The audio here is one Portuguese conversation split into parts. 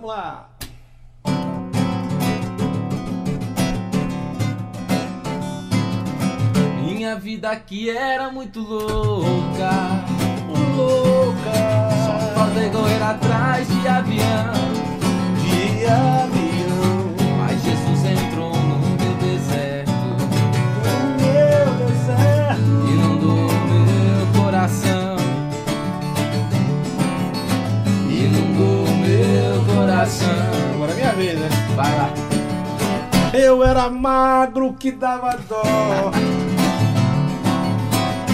Vamos lá! Minha vida aqui era muito louca, Louca! só falta correr atrás de avião. de avião coração. Agora é minha vez, né? Vai lá. Eu era magro que dava dó.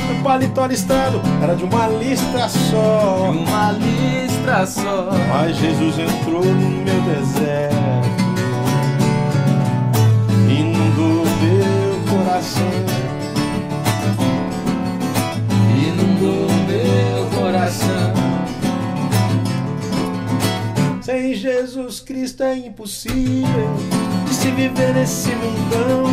Meu paletó listrado era de uma listra só. Uma listra só. Mas Jesus entrou no meu deserto, inundou meu coração. Inundou meu coração. Sem Jesus Cristo é impossível de se viver nesse mundão.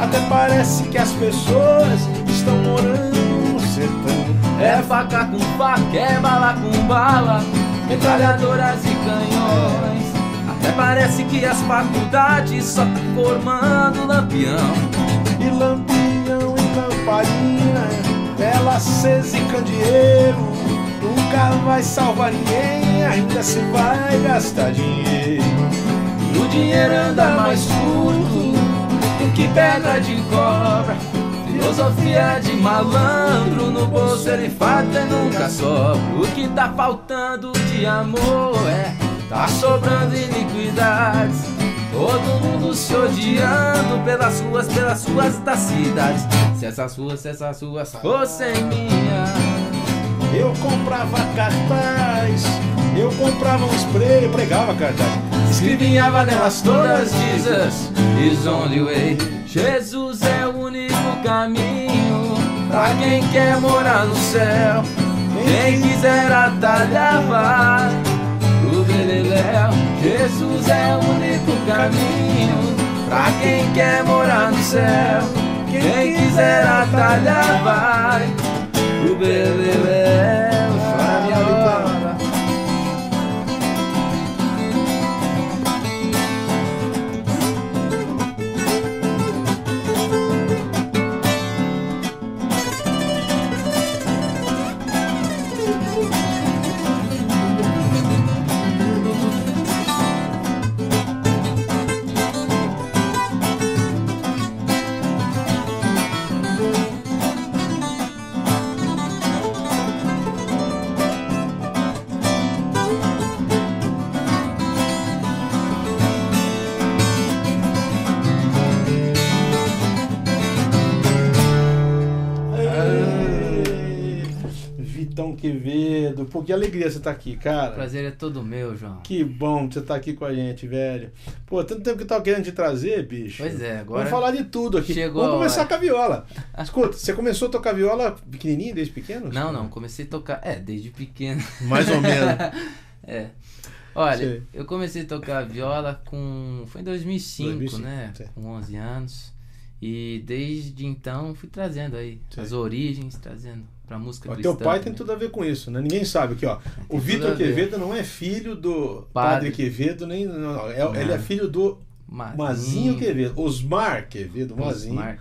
Até parece que as pessoas estão morando no sertão. É faca com faca, é bala com bala, metralhadoras e canhões. Até parece que as faculdades só tá formando lampião. E lampião e lamparina, vela acesa e candeeiro. Nunca vai salvar ninguém, ainda se vai gastar dinheiro. E o dinheiro anda mais curto do que pedra de cobra. Filosofia de malandro, no bolso ele falta e nunca sobra. O que tá faltando de amor é, tá sobrando iniquidades. Todo mundo se odiando pelas ruas, pelas ruas das cidades. Se essas ruas, se essas ruas fossem minhas. Eu comprava cartaz, eu comprava um spray, eu pregava cartaz. Escrevinhava nelas todas Jesus is only way. Jesus é o único caminho pra quem quer morar no céu. Quem quiser atalhar vai Beleléu. Jesus é o único caminho pra quem quer morar no céu. Quem quiser atalhar vai pro Beleléu. Pô, que alegria você estar aqui, O cara. prazer é todo meu, João. Que bom que você tá aqui com a gente, velho. Pô, tanto tempo que eu tava querendo te trazer, bicho. Pois é, agora Vamos falar de tudo aqui. chegou Vamos começar hora. com a viola. Escuta, você começou a tocar viola pequenininho, desde pequeno? Não, não, comecei a tocar. É, desde pequeno. Mais ou menos. É. Olha, Sei. eu comecei a tocar viola com. Foi em 2005, 2005, né? sei. Com 11 anos. E desde então fui trazendo aí Sei. as origens, trazendo pra música O cristã. teu pai tem tudo a ver com isso, né? Ninguém sabe aqui, ó. O tudo Vitor a ver. Quevedo não é filho do Padre, Padre. Quevedo, nem. não, não, é- Não. Ele é filho do Mazinho, Mazinho Quevedo. Osmar Quevedo, Mazinho. Osmar,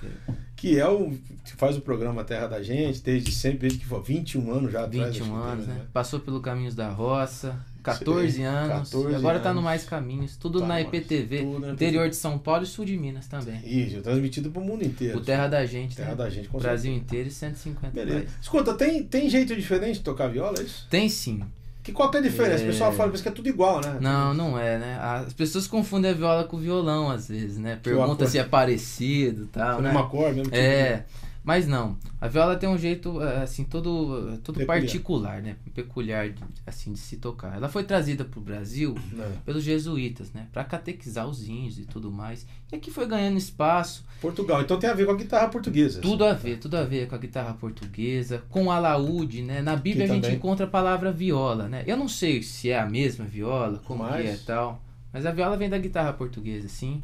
Que é o que faz o programa Terra da Gente, desde sempre, desde que foi 21 anos já atrás. 21 acho que anos, tem, né? Passou pelo Caminhos da Roça, 14 Sim, anos. 14 e agora tá no. Mais Caminhos, tudo Tá na IPTV, tudo na interior de São Paulo e sul de Minas também. Isso, transmitido pro mundo inteiro. O Terra da Gente, Terra né? da Gente, com Brasil certeza. inteiro e 150 Beleza. países. Escuta, tem, tem jeito diferente de tocar viola, é isso? Tem sim. Que, qual que é a diferença? O É. pessoal fala parece que é tudo igual, né? Não, não é, né? As pessoas confundem a viola com o violão às vezes, né? O Pergunta se é parecido e tal, É né? uma cor, mesmo tipo, É, mas não. A viola tem um jeito, eh, assim, todo, todo Peculiar. particular, né? Peculiar, assim, de se tocar. Ela foi trazida pro Brasil né? pelos jesuítas, né? Pra catequizar os índios e tudo mais. E aqui foi ganhando espaço. Portugal. Então tem a ver com a guitarra portuguesa. Tudo a ver, tudo a ver com a guitarra portuguesa, com o alaúde, né? Na Bíblia Que a gente também. encontra a palavra viola, né? Eu não sei se é a mesma viola, como Mas- que é tal. Mas a viola vem da guitarra portuguesa, sim.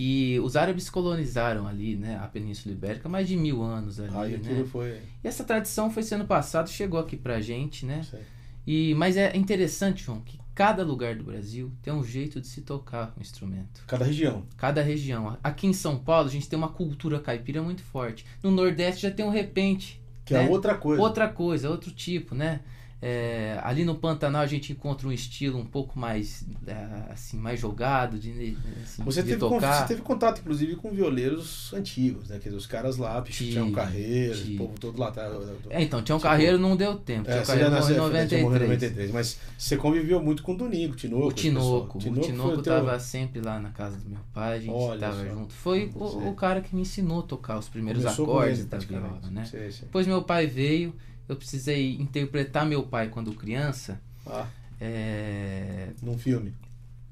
Que os árabes colonizaram ali, né? A Península Ibérica, mais de mil anos ali, Aí né? foi. E essa tradição foi sendo passada, chegou aqui pra gente, né? Sei. E, mas é interessante, João, que cada lugar do Brasil tem um jeito de se tocar um instrumento. Cada região. Cada região. Aqui em São Paulo a gente tem uma cultura caipira muito forte. No Nordeste já tem um repente. Que né? é outra coisa. Outra coisa, outro tipo, né? É, ali no Pantanal a gente encontra um estilo um pouco mais é, assim mais jogado de, assim, você, de teve, tocar. você teve contato inclusive com violeiros antigos, né? Que os caras lá, tinham carreira, o povo todo lá. Tá, é, então, tinha um carreiro não deu tempo. É, tinha carreiro nasceu, em 93. 93. Mas você conviveu muito com o Donico, o Tinoco. O Tinoco, o Tinoco, Tinoco tava teu... sempre lá na casa do meu pai, a gente Olha tava só. junto. Foi o, o, cara que me ensinou a tocar os primeiros Começou acordes da viola, né? Sei, sei. Depois meu pai veio eu precisei interpretar meu pai quando criança. Ah. É... Num filme.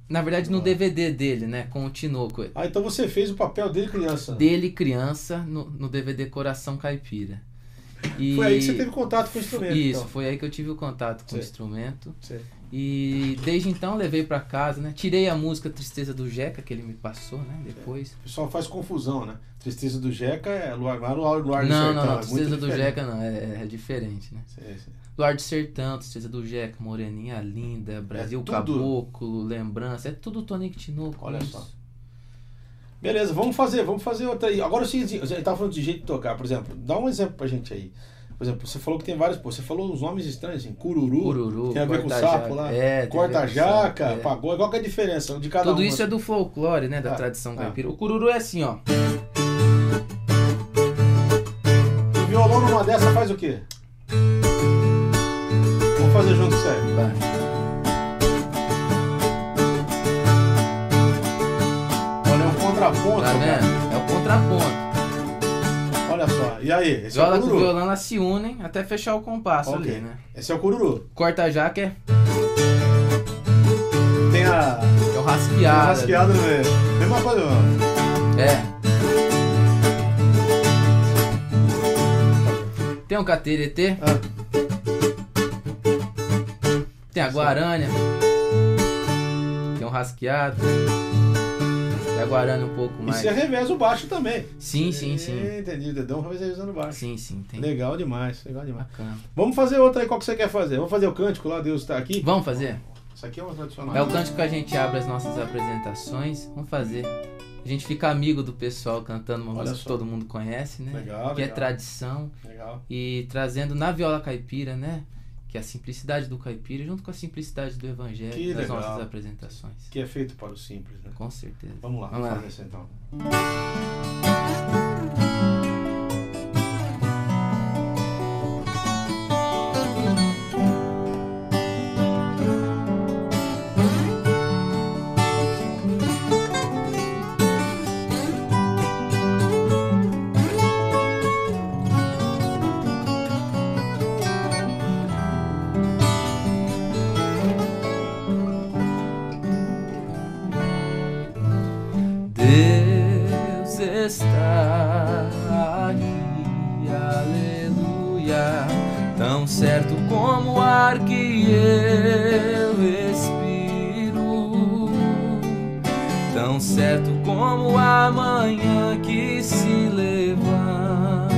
Na verdade, no ah. DVD dele, né? Com o Tinoco. Ah, então você fez o papel dele criança. Dele criança no, no DVD Coração Caipira. E... Foi aí que você teve contato com o instrumento. Isso, então. foi aí que eu tive o contato com Sei. o instrumento. Sei. E desde então levei para casa, né? Tirei a música Tristeza do Jeca que ele me passou, né? Depois. O pessoal faz confusão, né? Tristeza do Jeca é Luar, Luar, Luar do não, Sertão. Não, não, é Tristeza do Jeca não, é, é diferente, né? Luar do Sertão, Tristeza do Jeca, Moreninha Linda, Brasil é Caboclo, Lembrança, é tudo Tonico Tinoco. Olha isso. só. Beleza, vamos fazer, vamos fazer outra aí. Agora sim, a gente tava falando de jeito de tocar, por exemplo, dá um exemplo pra gente aí. Por exemplo, você falou que tem vários. Pô, você falou uns nomes estranhos, assim, cururu. Cururu. Tem a ver com o sapo lá. É, Corta-jaca, é. pagode. Qual que é a diferença de cada Tudo um? isso é do folclore, né? Da Ah, tradição ah. caipira. O cururu é assim, ó. O violão numa dessa faz o quê? Vamos fazer junto, sério. Vai. Olha, é um contraponto. Tá vendo? É o contraponto. Só. E aí? Esse Viola é o com cururu. violão elas se unem até fechar o compasso Ok. ali, né? Esse é o cururu. Corta-jaca é, Tem a. é o rasqueado. rasqueado no meio. Mesma coisa, mano. É. Tem um cateretê, Ah, tem a guarânia, tem um rasqueado, tem a guarânia um pouco e mais. você reveza o baixo também. Sim, sim, sim. Entendi, dedão revezando o baixo. Sim, sim, tem. Legal demais, legal demais. Bacana. Vamos fazer outra aí, qual que você quer fazer? Vamos fazer o cântico lá, Deus está aqui? Vamos fazer? Isso aqui é uma tradicional. É o cântico que a gente abre as nossas apresentações. Vamos fazer. A gente fica amigo do pessoal cantando uma Olha música só. que todo mundo conhece, né? Legal, que é legal. tradição. Legal. E trazendo na viola caipira, né? Que é a simplicidade do caipira junto com a simplicidade do evangelho Que das legal. nossas apresentações. Que é feito para o simples, né? Com certeza. Vamos lá, Vamos vamos lá. fazer isso então. Como a manhã que se levanta,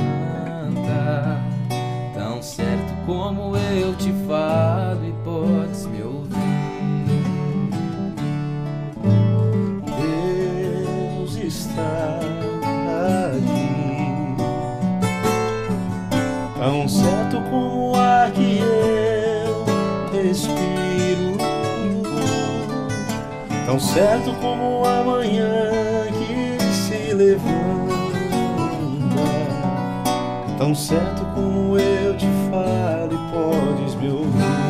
tão certo como eu te falo e podes me ouvir. Deus está aqui, tão certo como o ar que eu respiro, tão certo como a tão certo como eu te falo e podes me ouvir.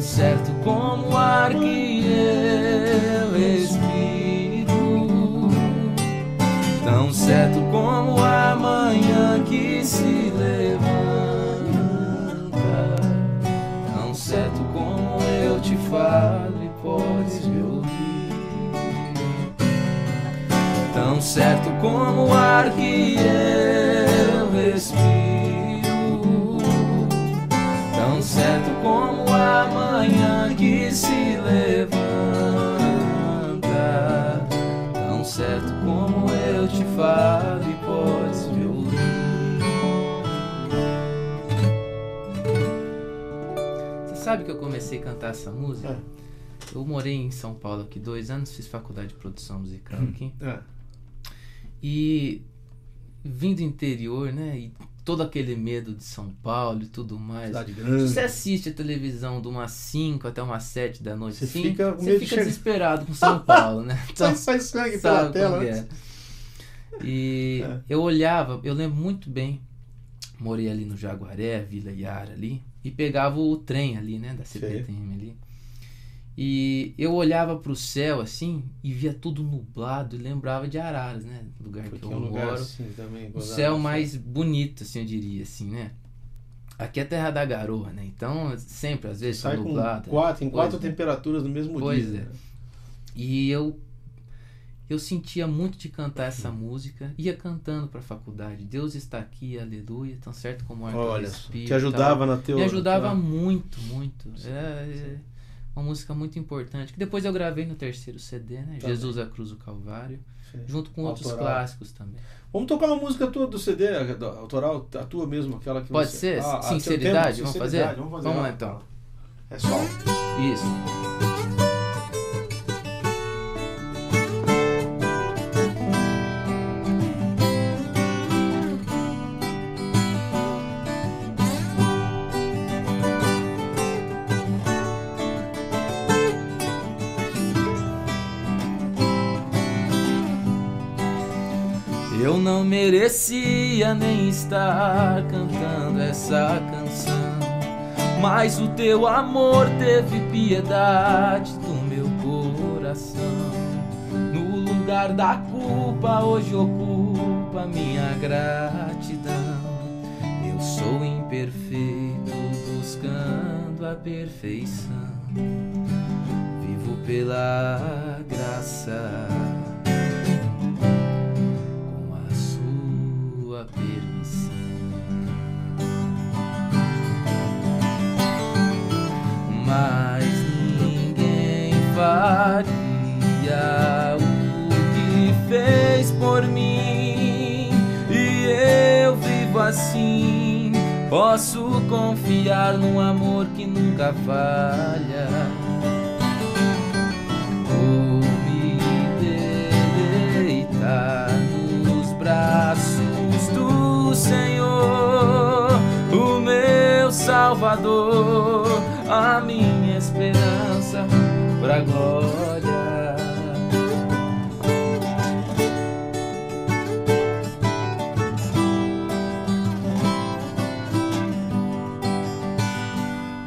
tão certo como o ar que eu respiro, tão certo como a manhã que se levanta, tão certo como eu te falo e podes me ouvir, tão certo como o ar que eu levanta, tão certo como eu te falo e podes me ouvir. Você sabe que eu comecei a cantar essa música? É. Eu morei em São Paulo aqui dois anos, fiz faculdade de produção musical aqui. É. E vindo do interior, né? E todo aquele medo de São Paulo e tudo mais. Cidade Se grande. você assiste a televisão de umas 5 até umas 7 da noite, Você assim, fica você de fica chegar- desesperado com São Paulo, né? Sai, sai sangue pela tela. é. E É. eu olhava, eu lembro muito bem, morei ali no Jaguaré, Vila Iara ali, e pegava o trem ali, né, da CPTM ali. E eu olhava pro céu assim e via tudo nublado e lembrava de Araras, né, lugar Porque que é eu um lugar moro. assim também. O céu mais bonito, assim, eu diria, assim, né? Aqui é terra da garoa, né? Então, sempre, às vezes, tá Sai com nublado. quatro, em Pois quatro é. temperaturas no mesmo Pois dia. é. né? E eu eu sentia muito de cantar essa música, ia cantando pra faculdade. Deus está aqui, aleluia, tão certo como o que eu Olha, respiro. te ajudava na tal. teoria. Me ajudava muito, muito. Sim, É, sim. Uma música muito importante, que depois eu gravei no terceiro CD, né? Também. Jesus a Cruz do Calvário, Sim. junto com outros Autoral. clássicos também. Vamos tocar uma música tua do CD, autoral, a tua mesmo, aquela que Pode você... ser? Ah, ah, Sinceridade? teu Vamos tempo, fazer? Vamos fazer. Vamos lá, então. É só. Isso. Eu não merecia nem estar cantando essa canção. Mas o teu amor teve piedade do meu coração. No lugar da culpa, hoje ocupa minha gratidão. Eu sou imperfeito, buscando a perfeição. Vivo pela graça permissão. Mas ninguém faria o que fez por mim, e eu vivo assim. Posso confiar num amor que nunca falha. Salvador, a minha esperança pra glória.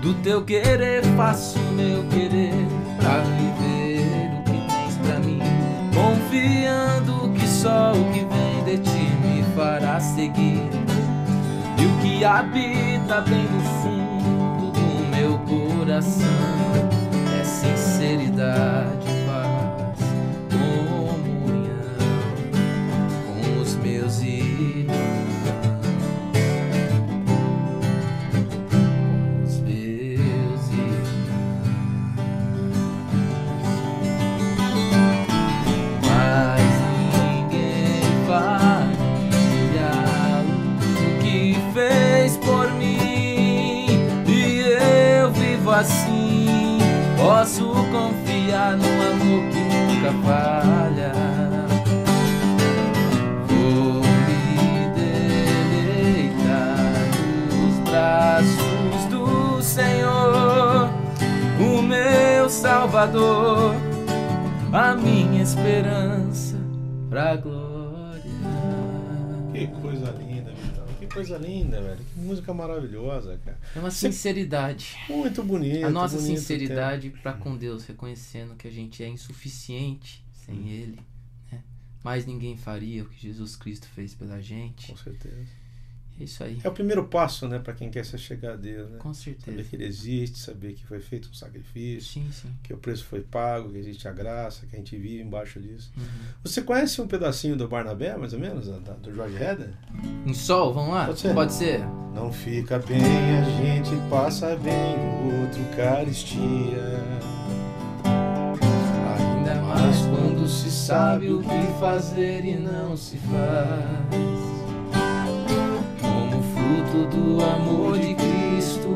Do teu querer faço meu querer pra viver o que tens pra mim, confiando que só o que vem de ti me fará seguir. E o que habita bem no coração é sinceridade, assim. Posso confiar num amor que nunca falha. Vou me deleitar nos braços do Senhor, o meu Salvador, a minha esperança pra glória. Coisa linda, velho. Que música maravilhosa, cara. É uma Você- sinceridade. Muito bonito. A nossa bonito sinceridade para com Deus, reconhecendo que a gente é insuficiente sem Hum. Ele, né? Mas ninguém faria o que Jesus Cristo fez pela gente. Com certeza. É isso aí. É o primeiro passo, né, para quem quer se chegar a Deus, né? Com Saber certeza. que ele existe, saber que foi feito um sacrifício, Sim, sim. que o preço foi pago, que existe a graça, que a gente vive embaixo disso. Uhum. Você conhece um pedacinho do Barnabé, mais ou menos, da- da- do Jorge Heder? Em sol, vamos lá? Pode ser. Pode ser? Não fica bem, a gente passa bem, o outro caristia. Ainda mais quando se sabe o que fazer e não se faz. Fruto do amor de Cristo,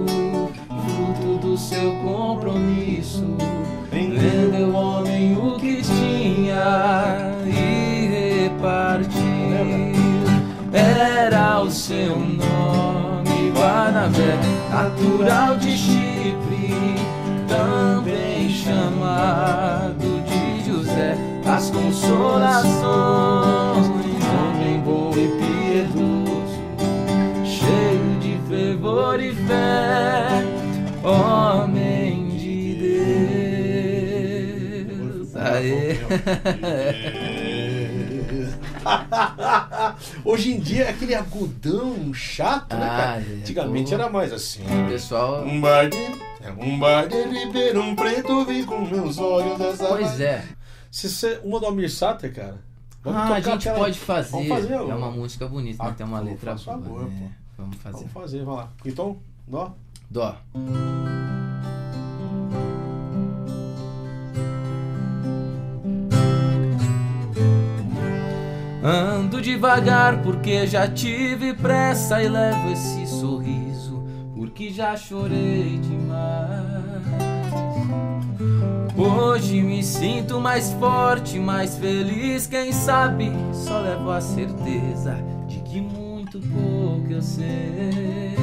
fruto do seu compromisso. Vendeu o homem o que tinha e repartiu. Era o seu nome, Barnabé, natural de Chipre, também chamado de José. As consolações, e fé, homem de Deus. Aê. Hoje em dia é aquele agudão chato, né, cara? Ah, é, Antigamente pô. era mais assim. Pessoal, Um bar de, é um bar de Ribeirão Preto, vi com meus olhos dessa pois é. Se você, uma do Almir Sater, cara. Ah, a gente aquela- pode fazer. Fazer, É uma música bonita, né? Ah, Tem uma pô, letra boa. favor, né? Vamos fazer. Vamos fazer, vai lá. Então, ó. Dó. Ando devagar porque já tive pressa e levo esse sorriso porque já chorei demais. Hoje me sinto mais forte, mais feliz, quem sabe só levo a certeza de que muito pouco eu sei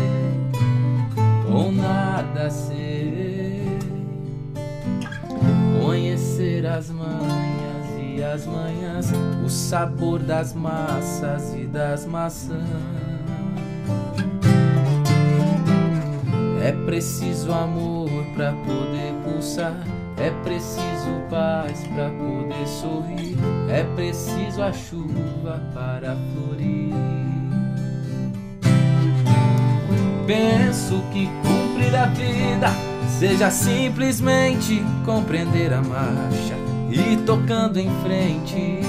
ou nada sei. Conhecer as manhas e as manhãs, o sabor das massas e das maçãs. É preciso amor pra poder pulsar. É preciso paz pra poder sorrir. É preciso a chuva para florir. Penso que cumprir a vida seja simplesmente compreender a marcha e tocando em frente.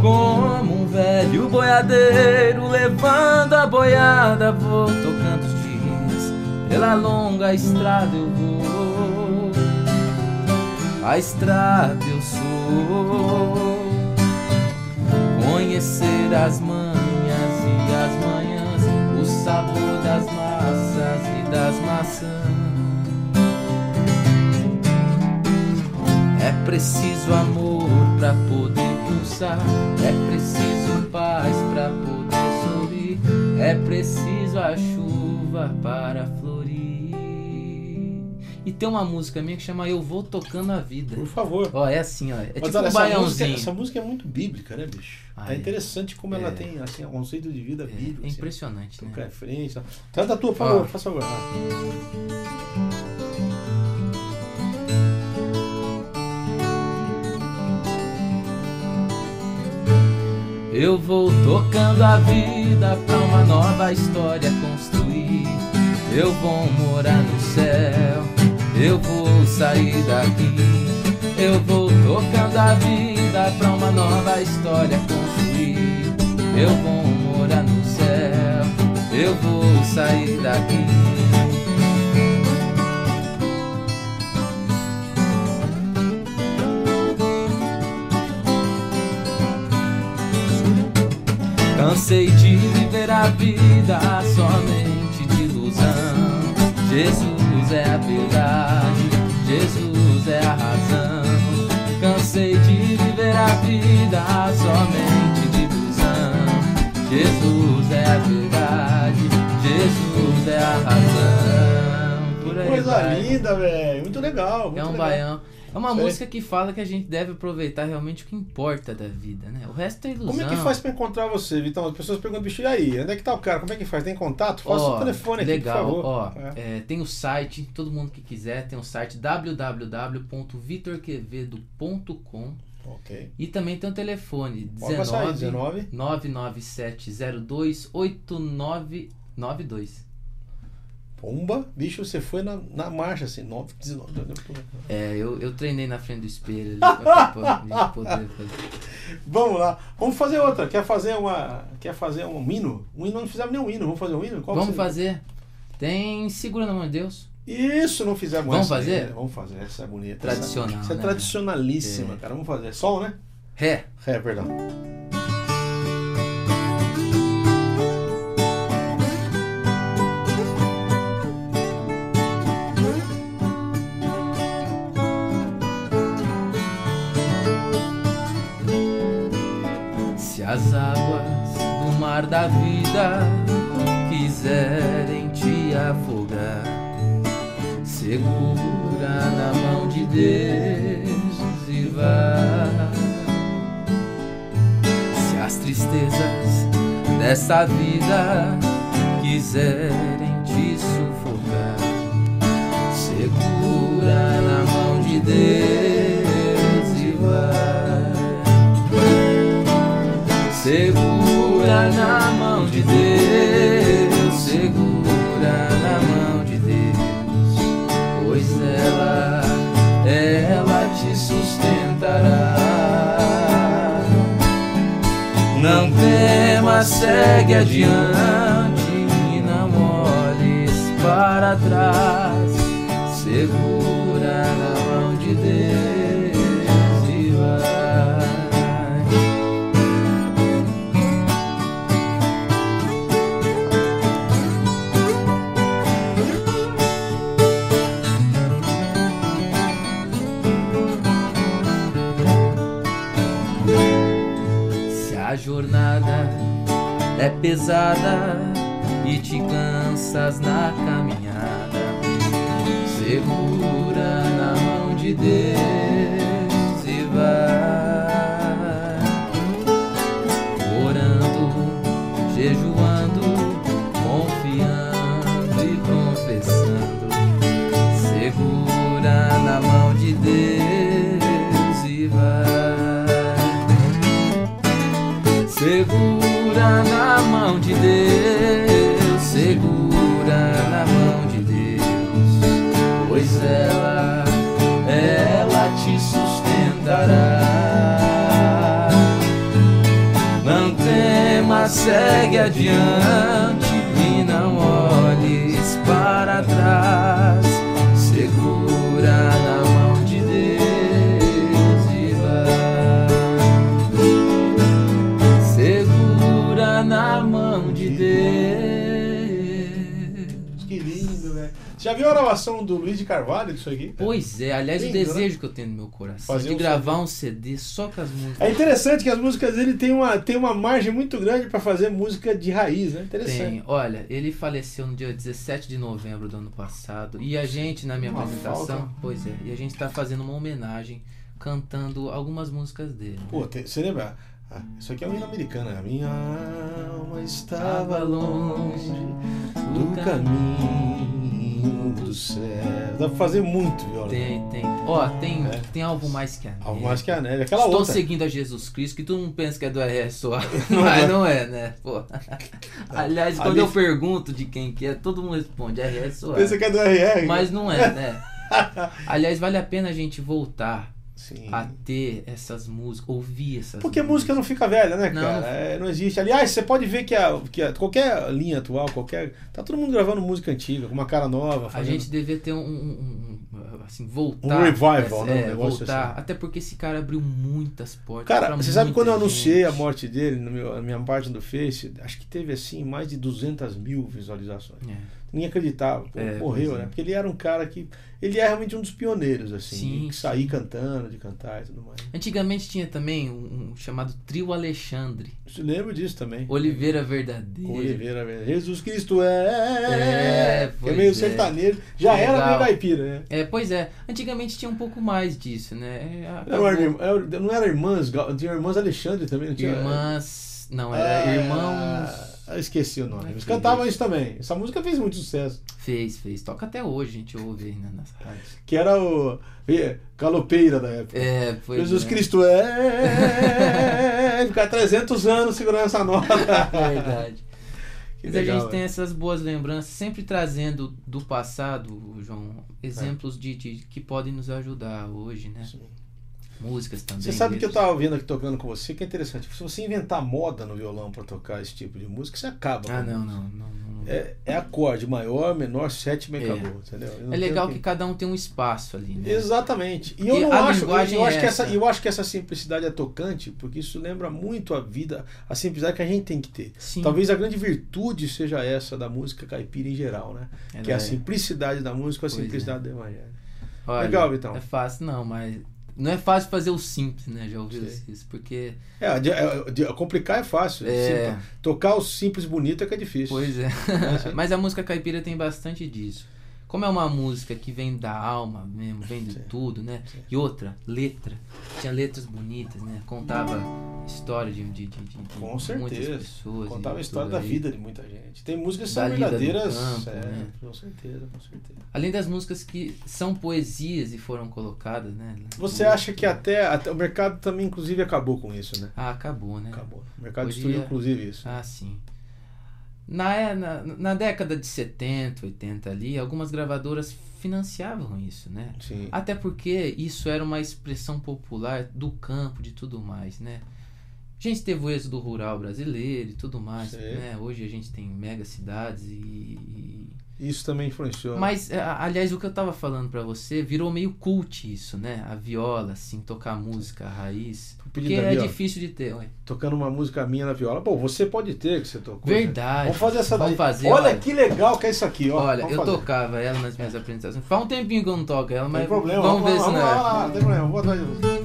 Como um velho boiadeiro levando a boiada, vou tocando os dias. Pela longa estrada eu vou. A estrada eu sou. Conhecer as manhas das massas e das maçãs. É preciso amor pra poder pulsar, é preciso paz pra poder sorrir, é preciso a chuva para florir. E tem uma música minha que chama Eu Vou Tocando a Vida. Por favor. Ó, é assim, ó. É Mas tipo olha, um essa, música, baiãozinho. essa música é muito bíblica, né, bicho? Ah, é é. interessante como ela É. tem assim, um conceito de vida bíblico. É assim. impressionante, Tocar né? em frente. Tá. Canta a tua, por favor, faça favor. Eu vou tocando a vida pra uma nova história construir. Eu vou morar no eu vou sair daqui. Eu vou tocando a vida pra uma nova história construir. Eu vou morar no céu, eu vou sair daqui. Cansei de viver a vida somente de ilusão. Jesus é a verdade, Jesus é a razão. Cansei de viver a vida somente de ilusão. Jesus é a verdade, Jesus é a razão. Coisa vai. linda, velho. Muito legal. Muito É um legal. baião. É uma Sei. música que fala que a gente deve aproveitar realmente o que importa da vida, né? O resto é ilusão. Como é que faz pra encontrar você, Vitão? As pessoas perguntam, bicho, e aí? Onde é que tá o cara? Como é que faz? Tem contato? Faça o telefone aqui, legal, por favor. Ó, É. é, tem o site, todo mundo que quiser, tem o site www.vitorquevedo.com. Ok. E também tem o telefone Pode passar aí, 19 19. 997028992. Pomba, bicho, você foi na, na marcha, assim, 9, 19. É, eu, eu treinei na frente do espelho ali pra, poder fazer. Vamos lá. Vamos fazer outra. Quer fazer uma. Quer fazer um hino? Um hino não fizemos nenhum hino. Vamos fazer um hino? Qual Vamos fazer. Tem Segura na Mão de Deus. Isso, não fizemos Vamos essa fazer? né? Vamos fazer, essa é bonita. Tradicional, Essa, essa é né? tradicionalíssima, É. cara. Vamos fazer. Sol, né? Ré. É, perdão. Quiserem te afogar, segura na mão de Deus e vai. Se as tristezas dessa vida quiserem te sufocar, segura na mão de Deus segue adiante e não olhes para trás. Segura é pesada e te cansas na caminhada, segura na mão de Deus do Luiz de Carvalho disso aqui? Pois é, aliás, Lindo, o desejo que eu tenho no meu coração Fazer de um gravar um CD só com as músicas. É interessante que as músicas dele tem uma, tem uma margem muito grande pra fazer música de raiz, né? Interessante. Tem, olha, ele faleceu no dia 17 de novembro do ano passado e a gente, na minha Uma apresentação, falta. pois é, e a gente tá fazendo uma homenagem cantando algumas músicas dele. Pô, tem- você lembra? Ah, isso aqui é um hino americano. né? A minha alma estava longe do caminho Dá pra fazer muito, viola. Tem, tem. Ó, tem, É. tem algo mais que a neve. Algo mais que a neve. Aquela Estou outra. seguindo a Jesus Cristo, que todo mundo pensa que é do RS só. Não Mas é. não é, né? Pô. Aliás, quando Ali- eu pergunto de quem que é, todo mundo responde RS só. Pensa que é do RR. Mas não é, né? Aliás, vale a pena a gente voltar Sim. a ter essas músicas, ouvir essas Porque a músicas. música não fica velha, né, Não. cara? É, Não, existe. Aliás, você pode ver que, a, que a- qualquer linha atual, qualquer. Tá todo mundo gravando música antiga, com uma cara nova. A fazendo- gente devia ter um, um- um- assim, voltar. Um revival, essa- né? Um É, voltar. assim. Até porque esse cara abriu muitas portas. Cara, você sabe quando eu anunciei a morte dele no meu- na minha página do Face? Acho que teve assim mais de 200 mil visualizações. É. Ninguém acreditava. Pô, É, morreu, pois é. né? Porque ele era um cara que. Ele é realmente um dos pioneiros, assim. Sim, de sim. sair cantando, de cantar e tudo mais. Antigamente tinha também um, um chamado Trio Alexandre. Eu lembro disso também. Oliveira Verdadeira. Oliveira. Jesus Cristo é. É, é meio é. sertanejo. Já era Legal. meio caipira, né? É, pois é. Antigamente tinha um pouco mais disso, né? É, Não acabou- era, era- não era irmãs, tinha irmãs Alexandre também, não tinha? Irmãs. Não, era Ah, Irmãos. Eu esqueci o nome. É Eles cantavam isso. também. Essa música fez muito sucesso. Fez, fez. Toca até hoje, a gente ouve aí né, nas rádios. Que era o Calopeira da época. É, foi. Jesus Cristo é. Ficar 300 anos segurando essa nota. Verdade. Que Mas a legal, gente tem velho. essas boas lembranças, sempre trazendo do passado, João, exemplos de, de- que podem nos ajudar hoje, né? Sim. Músicas também. Você sabe que eu letras. tava ouvindo aqui tocando com você, que é interessante. Se você inventar moda no violão pra tocar esse tipo de música, você acaba. Ah, não, não, não. não. É, é acorde maior, menor, sétima e É. acabou, entendeu? Eu É legal tenho que cada um tem um espaço ali, né? Exatamente. E Porque eu não acho, eu é acho que essa, essa. eu acho que essa simplicidade é tocante, porque isso lembra muito a vida, a simplicidade que a gente tem que ter. Sim. Talvez a grande virtude seja essa da música caipira em geral, né? Ela que é a é. simplicidade da música, a Pois é. simplicidade do evangelho. Olha, Legal, Vitão. É fácil, não, mas. Não é fácil fazer o simples, né? Já ouviu Sei. isso? Porque. É, de- é, de- complicar é fácil. É. Tocar o simples bonito é que é difícil. Pois é. Mas a música caipira tem bastante disso. Como é uma música que vem da alma mesmo, vem de tudo, né? E outra, letra. Tinha letras bonitas, né? Contava história de, de, de, de- Com muitas certeza. pessoas. Contava a história da aí. vida de muita gente. Tem músicas que são verdadeiras. campo, é, né? Com certeza, com certeza. Além das músicas que são poesias e foram colocadas, né? Você acha que até, até o mercado também, inclusive, acabou com isso, né? Ah, acabou, né? Acabou. O mercado Hoje destruiu, é- inclusive, isso. Ah, sim. Na, é- na, na década de 70, 80 ali, algumas gravadoras financiavam isso, né? Sim. Até porque isso era uma expressão popular do campo, de tudo mais, né? A gente teve o êxodo rural brasileiro e tudo mais, Sim. né? Hoje a gente tem mega cidades e... e- Isso também influenciou. Mas, aliás, o que eu tava falando pra você, virou meio cult isso, né? A viola, assim, tocar música, raiz. Porque é ó. difícil de ter, ué. Tocando uma música minha na viola. Bom, você pode ter que você tocou. Verdade. Vamos fazer essa Vamos daí. fazer, olha, olha. que legal que é isso aqui, ó. Olha, Vamos eu fazer. tocava ela nas minhas apresentações. Faz um tempinho que eu não toco ela, Não mas tem problema. vamos, ver se vamos não lá, é. lá, não tem problema. Vou atrás de. Você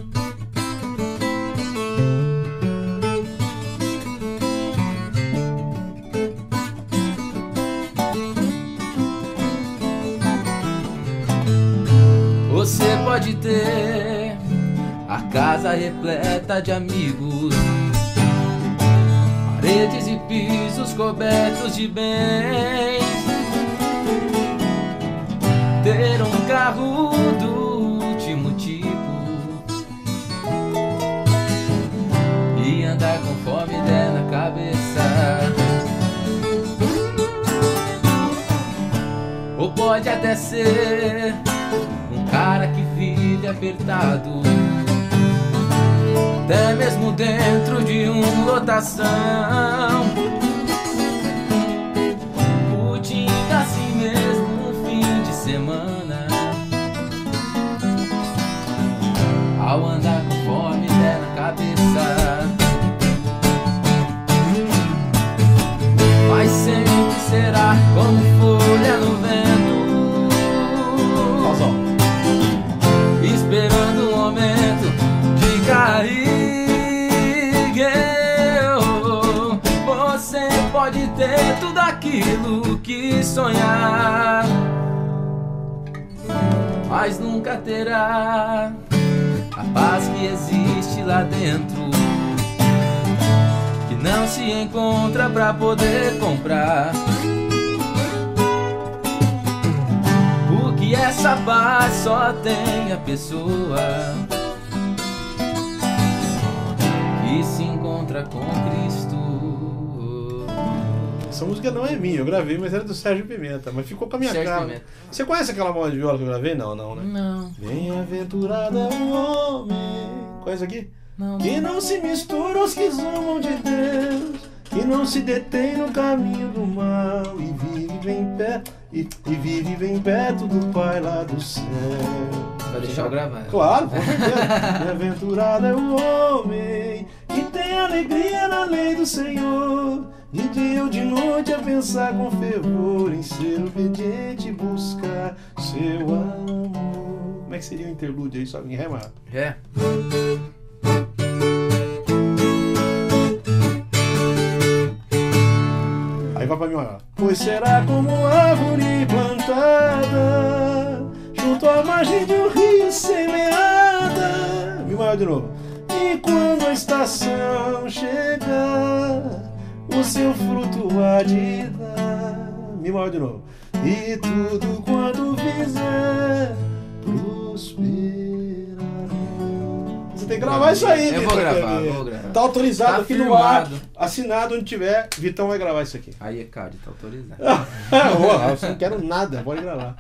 casa repleta de amigos, paredes e pisos cobertos de bens, ter um carro do último tipo. E andar conforme der na cabeça. Ou pode até ser um cara que vive apertado, até mesmo dentro de uma lotação. Sonhar, mas nunca terá a paz que existe lá dentro. Que não se encontra pra poder comprar. Porque essa paz só tem a pessoa que se encontra com Cristo. Essa música não é minha, eu gravei, mas era do Sérgio Pimenta, mas ficou com a minha Sérgio cara. Pimenta. Você conhece aquela moda de viola que eu gravei? Não, não, né? Não, Bem-aventurado é o homem. Conhece aqui? não. Que não se mistura aos que zombam de Deus, que não se detém no caminho do mal e vive bem perto e, e vive bem perto do Pai lá do céu. Vai deixar eu gravar. Claro, com certeza. Bem-aventurado é o homem que tem alegria na lei do Senhor. De dia ou de noite a pensar com fervor em ser obediente e buscar seu amor. Como é que seria o interlúdio aí, só em ré maior? É. Aí vai pra mim, ó. Pois será como árvore plantada junto à margem de um rio semeada. Mi maior de novo. E quando as estação chegar, o seu fruto há de dar. Mi maior de novo. E tudo quanto fizer prosperará. Você tem que gravar isso aí, Eu vou gravar, vou gravar. Tá autorizado Tá aqui no ar. Assinado onde tiver, Vitão vai gravar isso aqui. Aí é card, tá autorizado. Eu não quero nada, pode gravar.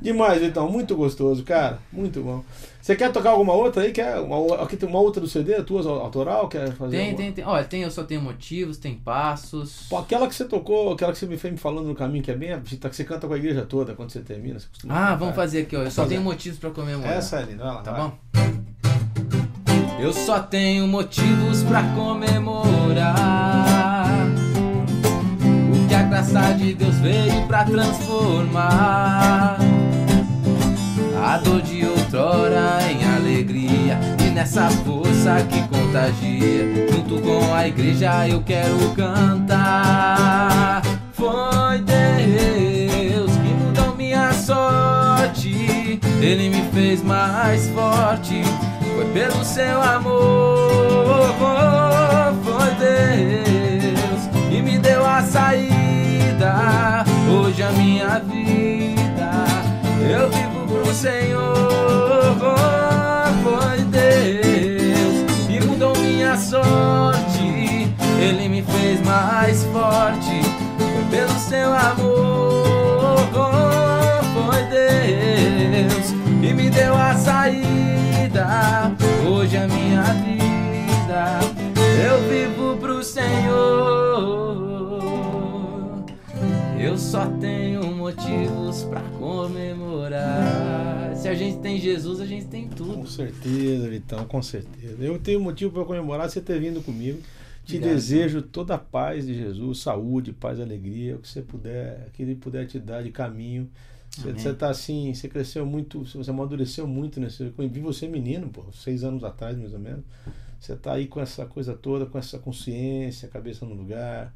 Demais, Vitão, muito gostoso, cara. Muito bom. Você quer tocar alguma outra aí? Quer uma, aqui tem uma outra do CD, tua autoral? Quer fazer Tem, alguma? tem, tem. Olha, tem Eu Só Tenho Motivos, tem Passos. Pô, aquela que você tocou, aquela que você me foi me falando no caminho, que é bem. Que você canta com a igreja toda quando você termina. Você costuma Ah, cantar. vamos fazer aqui, ó. Eu só fazer. tenho motivos pra comemorar. Essa é linda, vai lá. Tá vai. bom? Eu só tenho motivos pra comemorar o que a graça de Deus veio pra transformar. A dor de outrora em alegria e nessa força que contagia. Junto com a igreja eu quero cantar. Foi Deus que mudou minha sorte. Ele me fez mais forte. Foi pelo seu amor. Foi Deus que me deu a saída. Hoje a minha vida eu vivo pro Senhor. Foi Deus que mudou minha sorte. Ele me fez mais forte. Foi pelo seu amor. Foi Deus que me deu a saída. Hoje a minha vida eu vivo pro Senhor. Eu só tenho motivos pra comemorar. Se a gente tem Jesus, a gente tem Com tudo. certeza, Vitão, com certeza. Eu tenho motivo para comemorar você ter vindo comigo. Te Obrigado. desejo toda a paz de Jesus, saúde, paz, alegria, o que você puder, que ele puder te dar de caminho. Você, você tá assim, você cresceu muito, você amadureceu muito nesse. Eu vi você menino, pô, seis anos atrás, mais ou menos. Você tá aí com essa coisa toda, com essa consciência, cabeça no lugar.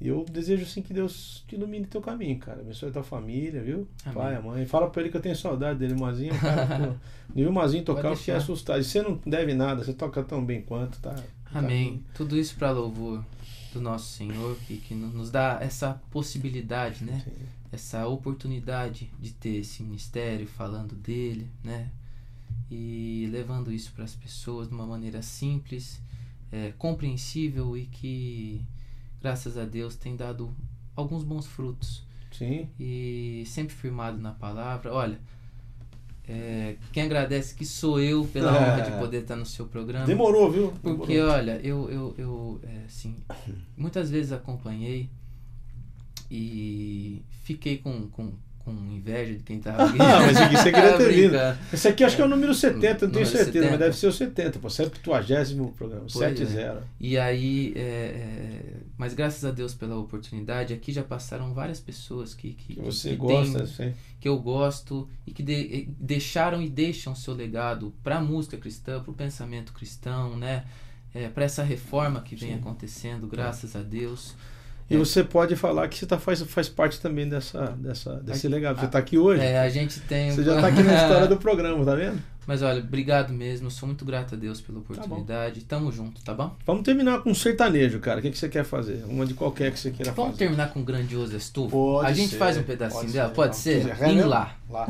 E eu desejo sim que Deus te ilumine teu caminho, cara. Abençoe a tua família, viu? Amém. Pai, a mãe. Fala pra ele que eu tenho saudade dele. Mazinho, cara, de ver o Mazinho tocar, eu fiquei assustado. E você não deve nada, você toca tão bem quanto, tá? Amém. Tudo isso para louvor do nosso Senhor, que, que no- nos dá essa possibilidade, né? Sim. Essa oportunidade de ter esse ministério falando dele, né? E levando isso para as pessoas de uma maneira simples, é, compreensível e que, graças a Deus, tem dado alguns bons frutos. Sim. e sempre firmado na palavra. Olha, é, quem agradece que sou eu pela É. honra de poder estar no seu programa. Demorou, viu? Porque, Demorou. olha, eu, eu, eu é, assim, muitas vezes acompanhei e fiquei com, com, com inveja de quem tava aqui. Ah, mas aqui você queria ter. Brincando. Esse aqui acho que é o número 70, não tenho certeza, 70. mas deve ser o 70, pô. 70 programa, Pois é. 7-0. E aí, é, é, mas graças a Deus pela oportunidade, aqui já passaram várias pessoas que, que, Que você que gosta, sim. que eu gosto e que de- deixaram e deixam seu legado para a música cristã, para o pensamento cristão, né? É, para essa reforma que vem Sim. acontecendo, graças a Deus. E você pode falar que você tá, faz, faz parte também dessa, dessa, desse legado. Você está aqui hoje, É, a gente tem. você já está aqui na história do programa, tá vendo? Mas olha, obrigado mesmo. Eu sou muito grato a Deus pela bom. oportunidade. Tamo junto, tá bom? Vamos terminar com um sertanejo, cara. O que, que você quer fazer? Uma de qualquer que você queira Vamos fazer. terminar com grandioso estufa? Pode a gente ser, faz um pedacinho pode dela? ser. Pode Vamos ser? É mesmo? lá. Lá.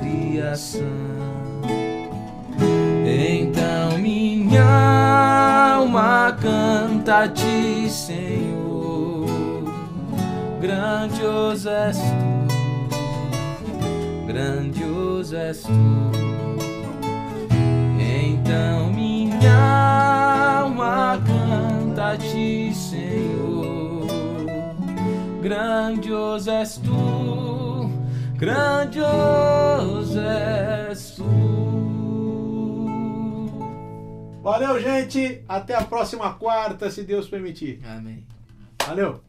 Criação. Então minha alma canta ti, Senhor. Grandioso és tu, grandioso és tu. Então minha alma canta ti, Senhor. Grandioso és tu, grandioso és tu. Valeu, gente. Até a próxima quarta, se Deus permitir. Amém. Valeu.